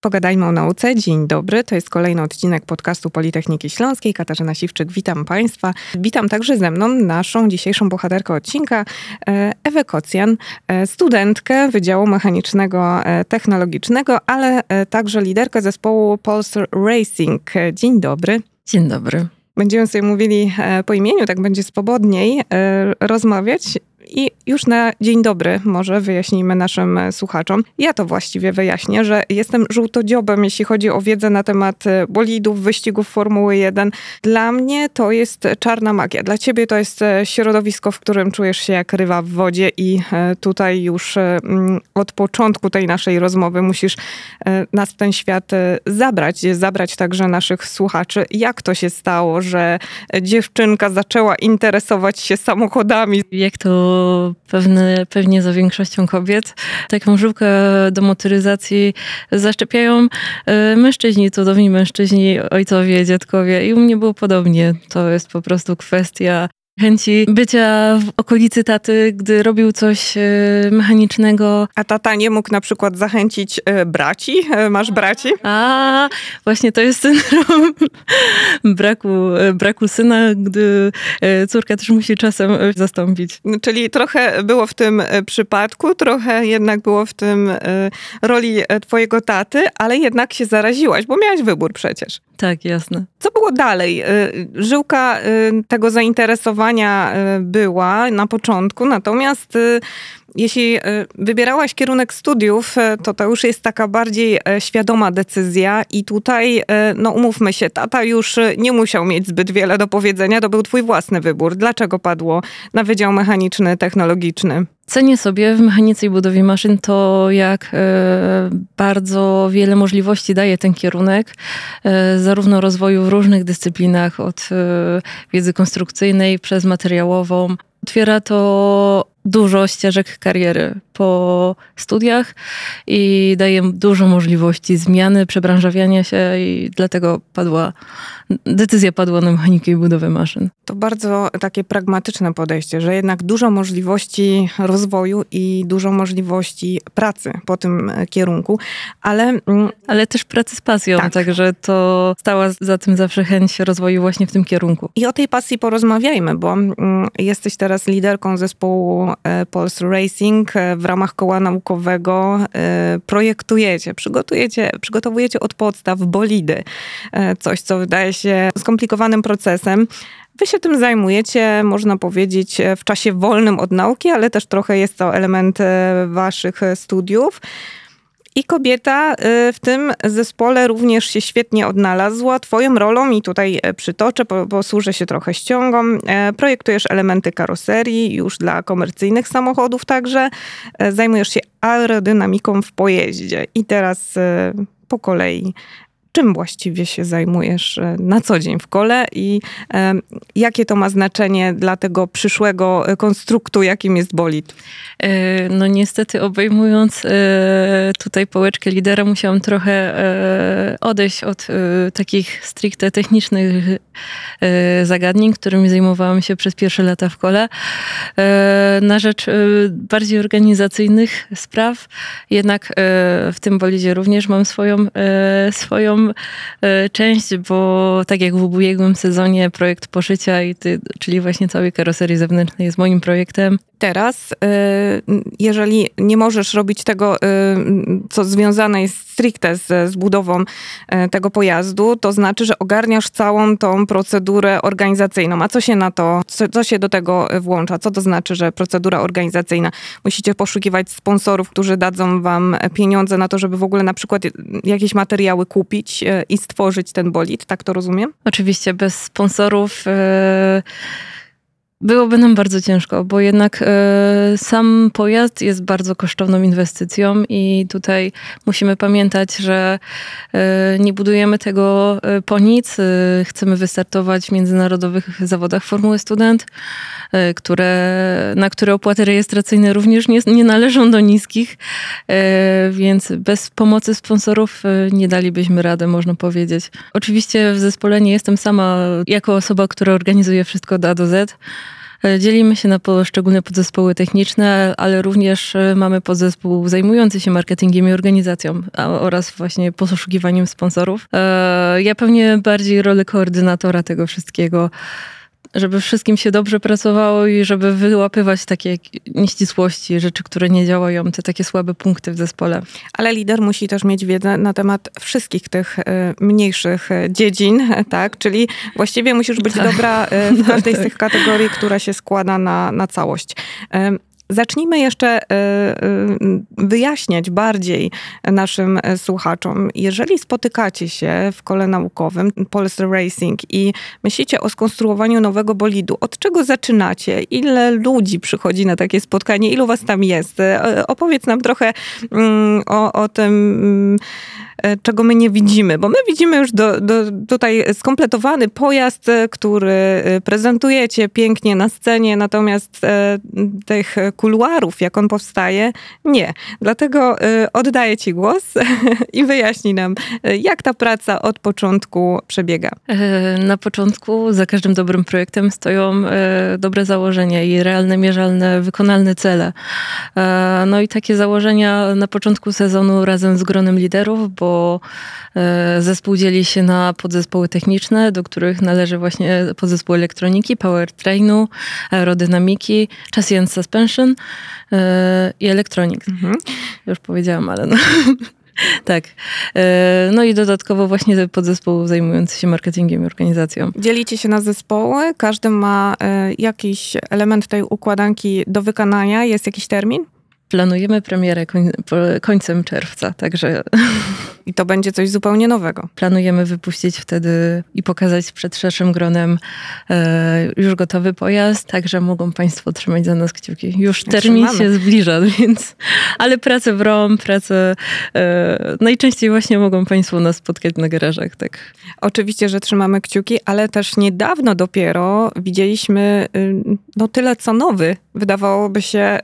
Pogadajmy o nauce. Dzień dobry, to jest kolejny odcinek podcastu Politechniki Śląskiej. Katarzyna Siwczyk, witam Państwa. Witam także ze mną naszą dzisiejszą bohaterkę odcinka, e, Ewę Kocjan, e, studentkę Wydziału Mechanicznego e, Technologicznego, ale także liderkę zespołu Pulsar Racing. Dzień dobry. Dzień dobry. Będziemy sobie mówili po imieniu, tak będzie swobodniej rozmawiać. I już na dzień dobry może wyjaśnijmy naszym e, słuchaczom. Ja to właściwie wyjaśnię, że jestem żółtodziobem, jeśli chodzi o wiedzę na temat e, bolidów, wyścigów Formuły 1. Dla mnie to jest czarna magia. Dla ciebie to jest e, środowisko, w którym czujesz się jak rywa w wodzie i tutaj już mm, od początku tej naszej rozmowy musisz nas w ten świat zabrać, zabrać także naszych słuchaczy. Jak to się stało, że dziewczynka zaczęła interesować się samochodami? Jak to pewne, pewnie za większością kobiet. Taką żyłkę do motoryzacji zaszczepiają e, mężczyźni, cudowni mężczyźni, ojcowie, dziadkowie i u mnie było podobnie. To jest po prostu kwestia chęci bycia w okolicy taty, gdy robił coś e, mechanicznego. A tata nie mógł na przykład zachęcić e, braci? E, masz braci? A, właśnie to jest syndrom braku, braku syna, gdy córka też musi czasem zastąpić. No, czyli trochę było w tym przypadku, trochę jednak było w tym roli twojego taty, ale jednak się zaraziłaś, bo miałaś wybór przecież. Tak, jasne. Co było dalej? Żyłka tego zainteresowania Y, była na początku, natomiast y, jeśli y, wybierałaś kierunek studiów, to to już jest taka bardziej świadoma decyzja i tutaj, no umówmy się, tata już nie musiał mieć zbyt wiele do powiedzenia, to był twój własny wybór. Dlaczego padło na Wydział Mechaniczny, Technologiczny? Cenię sobie w mechanice i budowie maszyn to, jak e, bardzo wiele możliwości daje ten kierunek, e, zarówno rozwoju w różnych dyscyplinach, od e, wiedzy konstrukcyjnej przez materiałową. Otwiera to dużo ścieżek kariery po studiach i daje dużo możliwości zmiany, przebranżawiania się i dlatego padła, decyzja padła na mechanikę i budowę maszyn. To bardzo takie pragmatyczne podejście, że jednak dużo możliwości rozwoju i dużo możliwości pracy po tym kierunku, ale... Mm, ale też pracy z pasją, tak. także to stała za tym zawsze chęć rozwoju właśnie w tym kierunku. I o tej pasji porozmawiajmy, bo mm, jesteś teraz liderką zespołu e, Pulse Racing e, w ramach koła naukowego e, projektujecie, przygotujecie, przygotowujecie od podstaw bolidy. Coś, co wydaje się skomplikowanym procesem. Wy się tym zajmujecie, można powiedzieć, w czasie wolnym od nauki, ale też trochę jest to element waszych studiów. I kobieta y, w tym zespole również się świetnie odnalazła. Twoją rolą, i tutaj e, przytoczę, posłużę się trochę ściągą, e, projektujesz elementy karoserii już dla komercyjnych samochodów także. E, zajmujesz się aerodynamiką w pojeździe. I teraz po kolei czym właściwie się zajmujesz e, na co dzień w kole i e, jakie to ma znaczenie dla tego przyszłego konstruktu, jakim jest bolid? E, no niestety obejmując tutaj pałeczkę lidera, musiałam trochę odejść od takich stricte technicznych zagadnień, którymi zajmowałam się przez pierwsze lata w kole, na rzecz bardziej organizacyjnych spraw. Jednak w tym bolidzie również mam swoją, swoją E, część, bo tak jak w ubiegłym sezonie projekt poszycia, i ty, czyli właśnie całej karoserii zewnętrznej jest moim projektem. Teraz, e, jeżeli nie możesz robić tego, e, co związane jest stricte z, z budową tego pojazdu, to znaczy, że ogarniasz całą tą procedurę organizacyjną. A co się na to, co, co się do tego włącza? Co to znaczy, że procedura organizacyjna? Musicie poszukiwać sponsorów, którzy dadzą wam pieniądze na to, żeby w ogóle na przykład jakieś materiały kupić, i stworzyć ten bolid, tak to rozumiem? Oczywiście, bez sponsorów. Yy Byłoby nam bardzo ciężko, bo jednak e, sam pojazd jest bardzo kosztowną inwestycją i tutaj musimy pamiętać, że e, nie budujemy tego e, po nic. Chcemy wystartować w międzynarodowych zawodach Formuły Student, które, na które opłaty rejestracyjne również nie, nie należą do niskich, więc bez pomocy sponsorów nie dalibyśmy rady, można powiedzieć. Oczywiście w zespole nie jestem sama jako osoba, która organizuje wszystko od A do Z, dzielimy się na poszczególne podzespoły techniczne, ale również e, mamy podzespół zajmujący się marketingiem i organizacją oraz właśnie poszukiwaniem sponsorów. E, ja pewnie bardziej rolę koordynatora tego wszystkiego żeby wszystkim się dobrze pracowało i żeby wyłapywać takie nieścisłości, rzeczy, które nie działają, te takie słabe punkty w zespole. Ale lider musi też mieć wiedzę na temat wszystkich tych mniejszych dziedzin, tak? Czyli właściwie musisz być tak. dobra w każdej z tych kategorii, która się składa na, na całość. Zacznijmy jeszcze e, e, wyjaśniać bardziej naszym e, słuchaczom. Jeżeli spotykacie się w kole naukowym Polsce Racing i myślicie o skonstruowaniu nowego bolidu, od czego zaczynacie? Ile ludzi przychodzi na takie spotkanie? Ilu was tam jest? Opowiedz nam trochę mm, o, o tym mm, czego my nie widzimy, bo my widzimy już do, do, tutaj skompletowany pojazd, e, który e, prezentujecie pięknie na scenie, natomiast tych kuluarów, jak on powstaje, nie. Dlatego oddaję Ci głos i wyjaśnij nam, jak ta praca od początku przebiega. Na początku za każdym dobrym projektem stoją dobre założenia i realne, mierzalne, wykonalne cele. No i takie założenia na początku sezonu razem z gronem liderów, bo E, zespół dzieli się na podzespoły techniczne, do których należy właśnie podzespół elektroniki, powertrainu, aerodynamiki, chassis and suspension e, i elektronik. Mhm. Już powiedziałam, ale no. Tak. E, no i dodatkowo właśnie podzespół zajmujący się marketingiem i organizacją. Dzielicie się na zespoły, każdy ma jakiś element tej układanki do wykonania, jest jakiś termin? Planujemy premierę koń, końcem czerwca, także. I to będzie coś zupełnie nowego. Planujemy wypuścić wtedy i pokazać przed szerszym gronem e, już gotowy pojazd, także mogą Państwo trzymać za nas kciuki. Już termin Trzymamy. się zbliża, więc. Ale pracę w ROM, pracę. E, najczęściej właśnie mogą Państwo nas spotkać na garażach, tak. Oczywiście, że trzymamy kciuki, ale też niedawno dopiero widzieliśmy y, no tyle co nowy, wydawałoby się,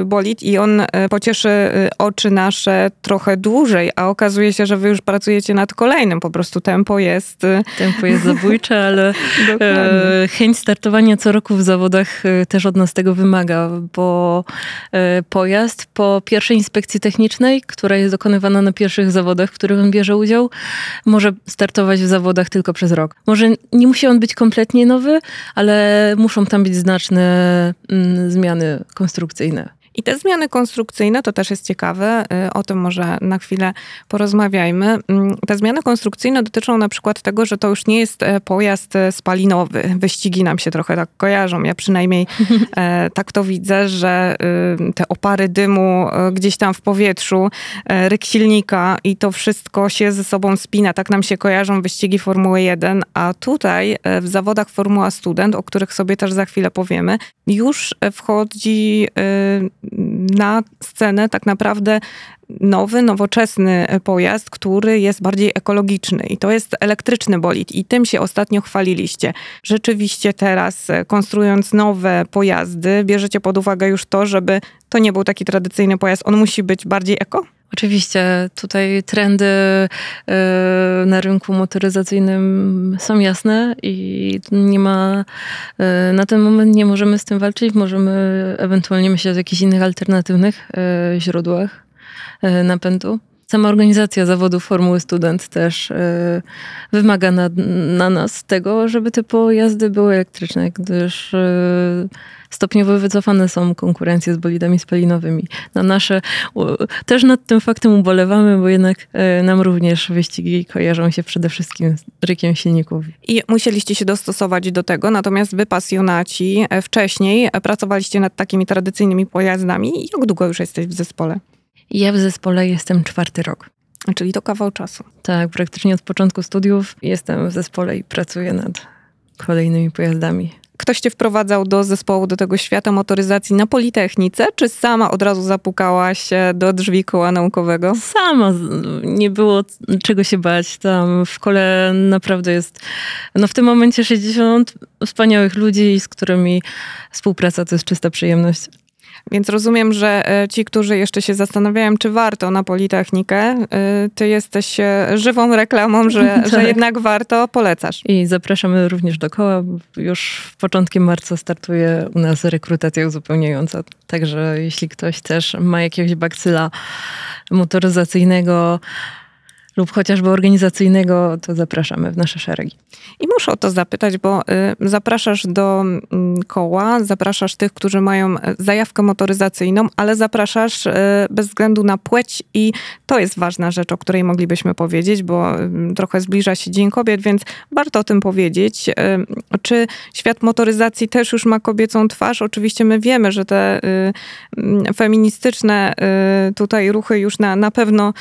y, bolid i on on e, pocieszy e, oczy nasze trochę dłużej, a okazuje się, że wy już pracujecie nad kolejnym. Po prostu tempo jest... E, tempo jest zabójcze, ale chęć startowania co roku w zawodach też od nas tego wymaga, bo pojazd po pierwszej inspekcji technicznej, która jest dokonywana na pierwszych zawodach, w których on bierze udział, może startować w zawodach tylko przez rok. Może nie musi on być kompletnie nowy, ale muszą tam być znaczne mm, zmiany konstrukcyjne. I te zmiany konstrukcyjne, to też jest ciekawe, y, o tym może na chwilę porozmawiajmy. Mm, te zmiany konstrukcyjne dotyczą na przykład tego, że to już nie jest e, pojazd e, spalinowy. Wyścigi nam się trochę tak kojarzą. Ja przynajmniej e, tak to widzę, że y, te opary dymu gdzieś tam w powietrzu, ryk silnika i to wszystko się ze sobą spina. Tak nam się kojarzą wyścigi Formuły 1, a tutaj w zawodach Formuła Student, o których sobie też za chwilę powiemy, już wchodzi na scenę tak naprawdę nowy, nowoczesny pojazd, który jest bardziej ekologiczny i to jest elektryczny bolid i tym się ostatnio chwaliliście. Rzeczywiście teraz e, konstruując nowe pojazdy, bierzecie pod uwagę już to, żeby to nie był taki tradycyjny pojazd, on musi być bardziej eko? Oczywiście tutaj trendy e, na rynku motoryzacyjnym są jasne i nie ma, e, na ten moment nie możemy z tym walczyć, możemy ewentualnie myśleć o jakichś innych alternatywnych e, źródłach napędu. Sama organizacja zawodu Formuły Student też wymaga na, na nas tego, żeby te pojazdy były elektryczne, gdyż stopniowo wycofane są konkurencje z bolidami spalinowymi. Na nasze, też nad tym faktem ubolewamy, bo jednak e, nam również wyścigi kojarzą się przede wszystkim z rykiem silników. I musieliście się dostosować do tego, natomiast wy pasjonaci e, wcześniej pracowaliście nad takimi tradycyjnymi pojazdami. Jak długo już jesteś w zespole? Ja w zespole jestem czwarty rok. Czyli to kawał czasu. Tak, praktycznie od początku studiów jestem w zespole i pracuję nad kolejnymi pojazdami. Ktoś cię wprowadzał do zespołu, do tego świata motoryzacji na Politechnice, czy sama od razu zapukałaś do drzwi koła naukowego? Sama. Nie było czego się bać. Tam w kole naprawdę jest, no w tym momencie 60 wspaniałych ludzi, z którymi współpraca to jest czysta przyjemność. Więc rozumiem, że e, ci, którzy jeszcze się zastanawiają, czy warto na Politechnikę, e, ty jesteś e, żywą reklamą, że, tak. że jednak warto, polecasz. I zapraszamy również do koła. Już w początkiem marca startuje u nas rekrutacja uzupełniająca. Także jeśli ktoś też ma jakiegoś bakcyla motoryzacyjnego, lub chociażby organizacyjnego, to zapraszamy w nasze szeregi. I muszę o to zapytać, bo y, zapraszasz do y, koła, zapraszasz tych, którzy mają y, zajawkę motoryzacyjną, ale zapraszasz y, bez względu na płeć i to jest ważna rzecz, o której moglibyśmy powiedzieć, bo y, trochę zbliża się Dzień Kobiet, więc warto o tym powiedzieć. Czy świat motoryzacji też już ma kobiecą twarz? Oczywiście my wiemy, że te mm, feministyczne tutaj ruchy już na, na pewno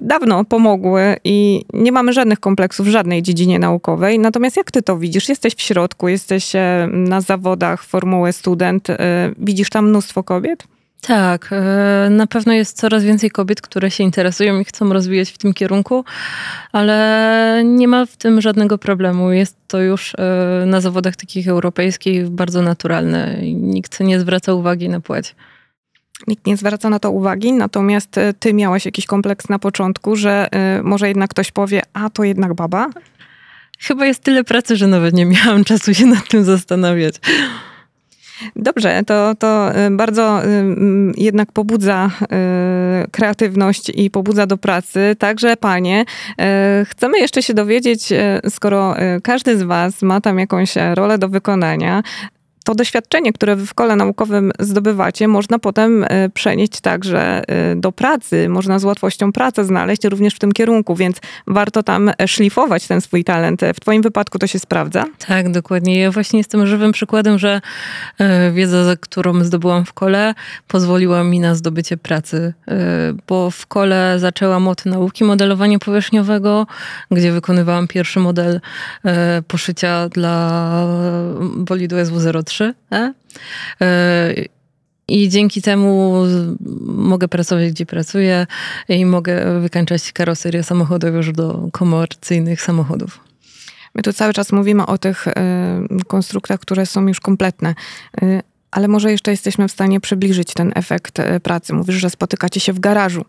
dawno pomogły pomogły i nie mamy żadnych kompleksów w żadnej dziedzinie naukowej. Natomiast jak ty to widzisz? Jesteś w środku, jesteś e, na zawodach Formuły Student. E, widzisz tam mnóstwo kobiet? Tak, e, na pewno jest coraz więcej kobiet, które się interesują i chcą rozwijać w tym kierunku, ale nie ma w tym żadnego problemu. Jest to już na zawodach takich europejskich bardzo naturalne. Nikt nie zwraca uwagi na płeć nikt nie zwraca na to uwagi, natomiast e, ty miałaś jakiś kompleks na początku, że y, może jednak ktoś powie, a to jednak baba? Chyba jest tyle pracy, że nawet nie miałam czasu się nad tym zastanawiać. Dobrze, to, to e, bardzo jednak pobudza kreatywność i pobudza do pracy. Także panie, chcemy jeszcze się dowiedzieć, skoro każdy z was ma tam jakąś rolę do wykonania, to doświadczenie, które wy w kole naukowym zdobywacie, można potem e, przenieść także e, do pracy. Można z łatwością pracę znaleźć również w tym kierunku, więc warto tam szlifować ten swój talent. W twoim wypadku to się sprawdza? Tak, dokładnie. Ja właśnie jestem żywym przykładem, że e, wiedza, którą zdobyłam w kole, pozwoliła mi na zdobycie pracy, bo w kole zaczęłam od nauki modelowania powierzchniowego, gdzie wykonywałam pierwszy model poszycia dla bolidu SW03 3. E? e? I dzięki temu mogę pracować, gdzie pracuję i mogę wykańczać karoserię samochodów już do komercyjnych samochodów. My tu cały czas mówimy o tych y, konstruktach, które są już kompletne. Y, ale może jeszcze jesteśmy w stanie przybliżyć ten efekt pracy. Mówisz, że spotykacie się w garażu.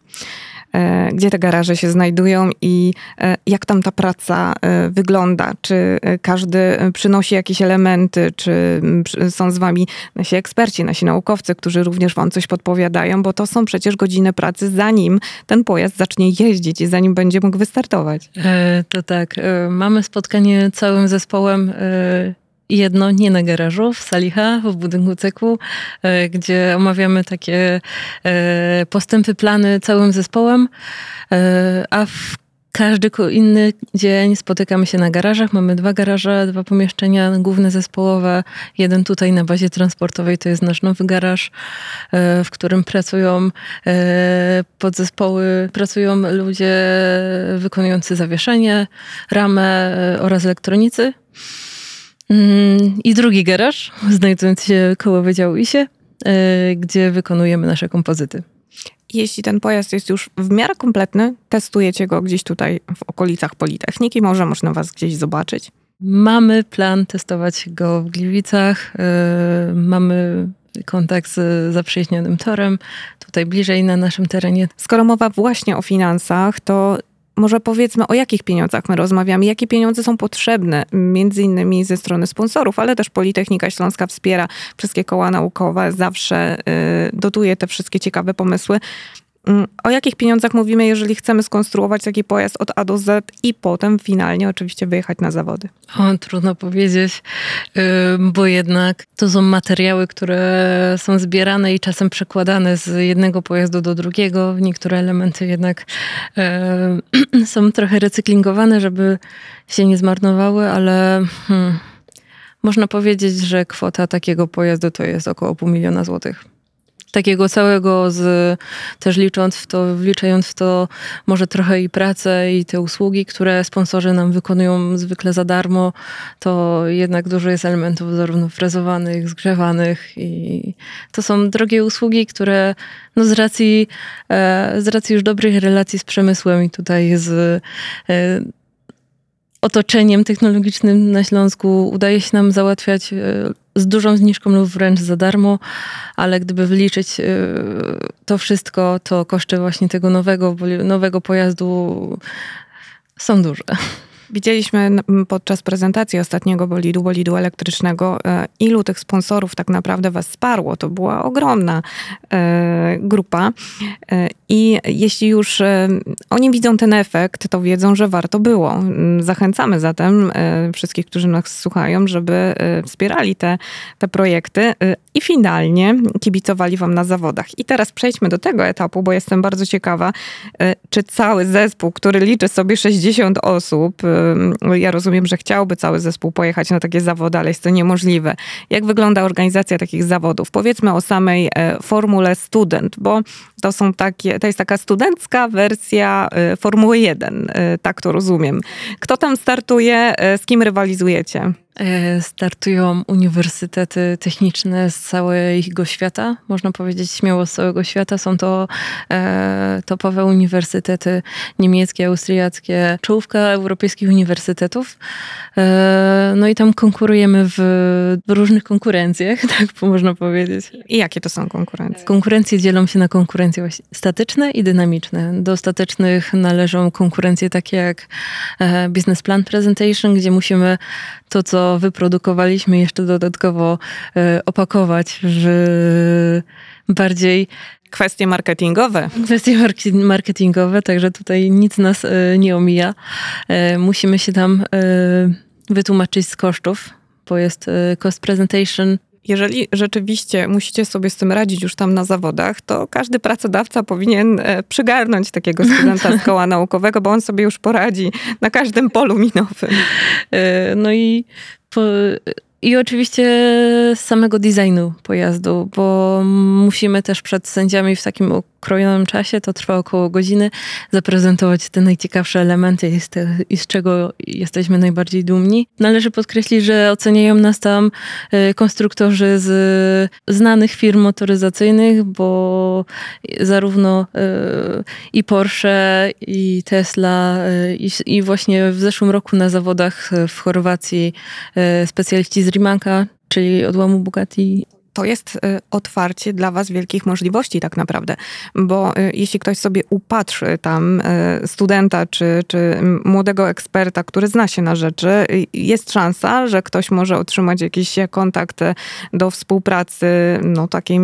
E, gdzie te garaże się znajdują i e, jak tam ta praca e, wygląda. Czy każdy przynosi jakieś elementy, czy są z wami nasi eksperci, nasi naukowcy, którzy również wam coś podpowiadają, bo to są przecież godziny pracy, zanim ten pojazd zacznie jeździć i zanim będzie mógł wystartować. To tak. Mamy spotkanie całym zespołem jedno nie na garażu, w Salicha, w budynku ceku, e, gdzie omawiamy takie e, postępy, plany całym zespołem, e, a w każdy inny dzień spotykamy się na garażach. Mamy dwa garaże, dwa pomieszczenia główne zespołowe. Jeden tutaj na bazie transportowej to jest nasz nowy garaż, w którym pracują podzespoły, pracują ludzie wykonujący zawieszenie, ramę oraz elektronicy. Mm, I drugi garaż, znajdujący się koło Wydziału ISie, gdzie wykonujemy nasze kompozyty. Jeśli ten pojazd jest już w miarę kompletny, testujecie go gdzieś tutaj w okolicach Politechniki, może można was gdzieś zobaczyć? Mamy plan testować go w Gliwicach. E, mamy kontakt z zaprzyjaźnionym torem, tutaj bliżej na naszym terenie. Skoro mowa właśnie o finansach, to może powiedzmy, o jakich pieniądzach my rozmawiamy, jakie pieniądze są potrzebne, między innymi ze strony sponsorów, ale też Politechnika Śląska wspiera wszystkie koła naukowe, zawsze y, dotuje te wszystkie ciekawe pomysły. Mm, o jakich pieniądzach mówimy, jeżeli chcemy skonstruować taki pojazd od A do Z i potem finalnie oczywiście wyjechać na zawody? O, trudno powiedzieć, bo jednak to są materiały, które są zbierane i czasem przekładane z jednego pojazdu do drugiego. Niektóre elementy jednak są trochę recyklingowane, żeby się nie zmarnowały, ale hmm, można powiedzieć, że kwota takiego pojazdu to jest około pół miliona złotych takiego całego, z, też licząc w to, wliczając w to może trochę i pracę i te usługi, które sponsorzy nam wykonują zwykle za darmo, to jednak dużo jest elementów zarówno frezowanych, zgrzewanych i to są drogie usługi, które no z racji, e, z racji już dobrych relacji z przemysłem i tutaj z e, otoczeniem technologicznym na Śląsku udaje się nam załatwiać z dużą zniżką lub wręcz za darmo, ale gdyby wliczyć to wszystko, to koszty właśnie tego nowego, nowego pojazdu są duże. Widzieliśmy podczas prezentacji ostatniego bolidu, bolidu elektrycznego, e, ilu tych sponsorów tak naprawdę was wsparło. To była ogromna e, grupa. E, I jeśli już oni widzą ten efekt, to wiedzą, że warto było. Zachęcamy zatem wszystkich, którzy nas słuchają, żeby wspierali te, te projekty i finalnie kibicowali wam na zawodach. I teraz przejdźmy do tego etapu, bo jestem bardzo ciekawa, czy cały zespół, który liczy sobie 60 osób, ja rozumiem, że chciałby cały zespół pojechać na takie zawody, ale jest to niemożliwe. Jak wygląda organizacja takich zawodów? Powiedzmy o samej e, formule student, bo to są takie, to jest taka studencka wersja e, Formuły 1, e, tak to rozumiem. Kto tam startuje, z kim rywalizujecie? E, startują uniwersytety techniczne z całego świata, można powiedzieć śmiało z całego świata. Są to e, topowe uniwersytety niemieckie, austriackie, czołówka europejskich uniwersytetów. E, no i tam konkurujemy w, w różnych konkurencjach, tak można powiedzieć. I jakie to są konkurencje? Konkurencje dzielą się na konkurencje statyczne i dynamiczne. Do statycznych należą konkurencje takie jak e, Business Plan Presentation, gdzie musimy to, co wyprodukowaliśmy, jeszcze dodatkowo e, opakować w bardziej kwestie marketingowe. Kwestie marketingowe, także tutaj nic nas e, nie omija. E, musimy się tam wytłumaczyć z kosztów, bo jest cost presentation jeżeli rzeczywiście musicie sobie z tym radzić już tam na zawodach, to każdy pracodawca powinien e, przygarnąć takiego studenta z koła naukowego, bo on sobie już poradzi na każdym polu minowym. E, no i po, i oczywiście z samego designu pojazdu, bo musimy też przed sędziami w takim okrojonym czasie, to trwa około godziny, zaprezentować te najciekawsze elementy i z, te, i z czego jesteśmy najbardziej dumni. Należy podkreślić, że oceniają nas tam e, konstruktorzy z znanych firm motoryzacyjnych, bo zarówno e, i Porsche, i Tesla, e, i, i właśnie w zeszłym roku na zawodach w Chorwacji specjaliści z Rimanka, czyli odłamu Bugatti to jest y, otwarcie dla Was wielkich możliwości, tak naprawdę. Bo y, jeśli ktoś sobie upatrzy tam y, studenta czy, czy młodego eksperta, który zna się na rzeczy, jest szansa, że ktoś może otrzymać jakiś kontakt do współpracy no, takiej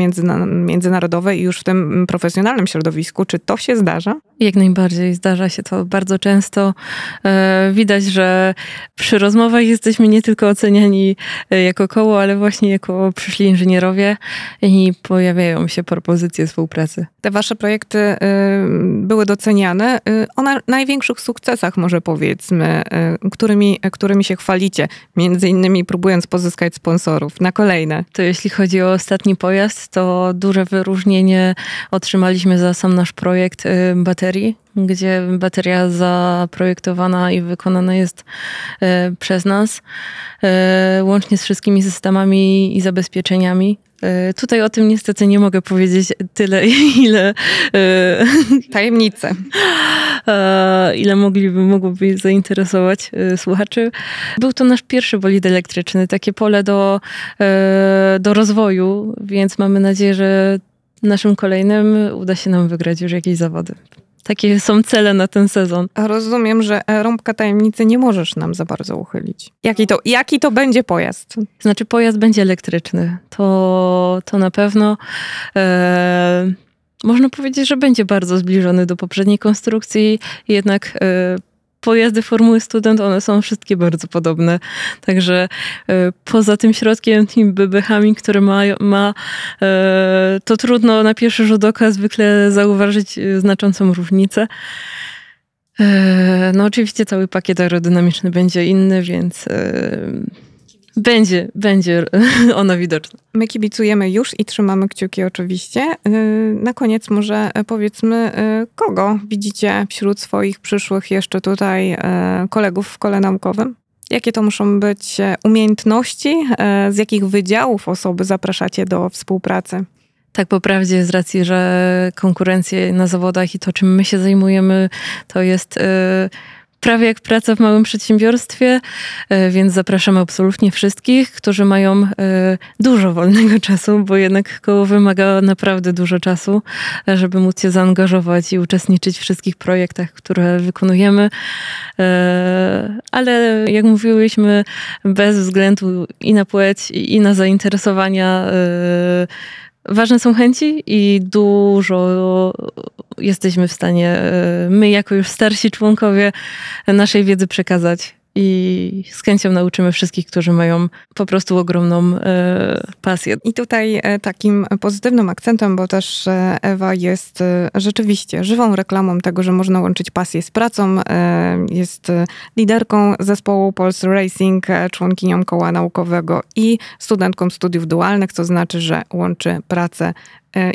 międzynarodowej już w tym profesjonalnym środowisku. Czy to się zdarza? Jak najbardziej zdarza się to bardzo często. E, widać, że przy rozmowach jesteśmy nie tylko oceniani e, jako koło, ale właśnie jako przyszli inżynierowie i pojawiają się propozycje współpracy. Te wasze projekty y, były doceniane. Y, o największych sukcesach może powiedzmy, y, którymi, którymi się chwalicie, między innymi próbując pozyskać sponsorów na kolejne. To jeśli chodzi o ostatni pojazd, to duże wyróżnienie otrzymaliśmy za sam nasz projekt baterii baterii, gdzie bateria zaprojektowana i wykonana jest e, przez nas, e, łącznie z wszystkimi systemami i zabezpieczeniami. E, tutaj o tym niestety nie mogę powiedzieć tyle, ile. Tajemnice. Ile mogliby, mogłoby zainteresować słuchaczy. Był to nasz pierwszy bolid elektryczny, takie pole do, do rozwoju, więc mamy nadzieję, że naszym kolejnym uda się nam wygrać już jakieś zawody. Takie są cele na ten sezon. Rozumiem, że rąbka tajemnicy nie możesz nam za bardzo uchylić. Jaki to, jaki to będzie pojazd? Znaczy, pojazd będzie elektryczny. To, to na pewno. E, można powiedzieć, że będzie bardzo zbliżony do poprzedniej konstrukcji, jednak e, pojazdy Formuły Student, one są wszystkie bardzo podobne. Także e, poza tym środkiem, tymi bebechami, które ma, ma e, to trudno na pierwszy rzut oka zwykle zauważyć e, znaczącą różnicę. No oczywiście cały pakiet aerodynamiczny będzie inny, więc będzie, będzie ona widoczna. My kibicujemy już i trzymamy kciuki oczywiście. Y, na koniec może e, powiedzmy, y, kogo widzicie wśród swoich przyszłych jeszcze tutaj e, kolegów w kole naukowym? Jakie to muszą być e, umiejętności? Z jakich wydziałów osoby zapraszacie do współpracy? Tak, po prawdzie, z racji, że konkurencje na zawodach i to, czym my się zajmujemy, to jest prawie jak praca w małym przedsiębiorstwie, e, więc zapraszamy absolutnie wszystkich, którzy mają e, dużo wolnego czasu, bo jednak koło wymaga naprawdę dużo czasu, e, żeby móc się zaangażować i uczestniczyć w wszystkich projektach, które wykonujemy. Ale jak mówiłyśmy, bez względu i na płeć, i na zainteresowania, ważne są chęci i dużo jesteśmy w stanie, e, my jako już starsi członkowie, naszej wiedzy przekazać i z chęcią nauczymy wszystkich, którzy mają po prostu ogromną e, pasję. I tutaj e, takim pozytywnym akcentem, bo też e, Ewa jest e, rzeczywiście żywą reklamą tego, że można łączyć pasję z pracą. E, jest liderką zespołu Pulse Racing, członkinią koła naukowego i studentką studiów dualnych, co znaczy, że łączy pracę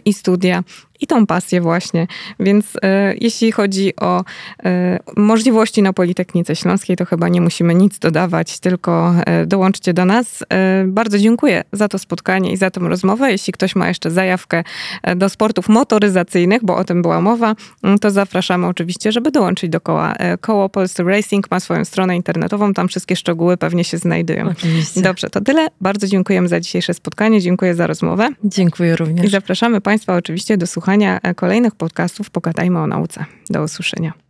i studia i tą pasję właśnie. Więc e, jeśli chodzi o e, możliwości na Politechnice Śląskiej, to chyba nie musimy nic dodawać, tylko e, dołączcie do nas. E, bardzo dziękuję za to spotkanie i za tę rozmowę. Jeśli ktoś ma jeszcze zajawkę e, do sportów motoryzacyjnych, bo o tym była mowa, mm, to zapraszamy oczywiście, żeby dołączyć do koła. E, koło Polscy Racing ma swoją stronę internetową, tam wszystkie szczegóły pewnie się znajdują. Oczywiście. Dobrze, to tyle. Bardzo dziękujemy za dzisiejsze spotkanie. Dziękuję za rozmowę. Dziękuję również. I zapraszamy Państwa oczywiście do słuchania kolejnych podcastów Pogadajmy o nauce. Do usłyszenia.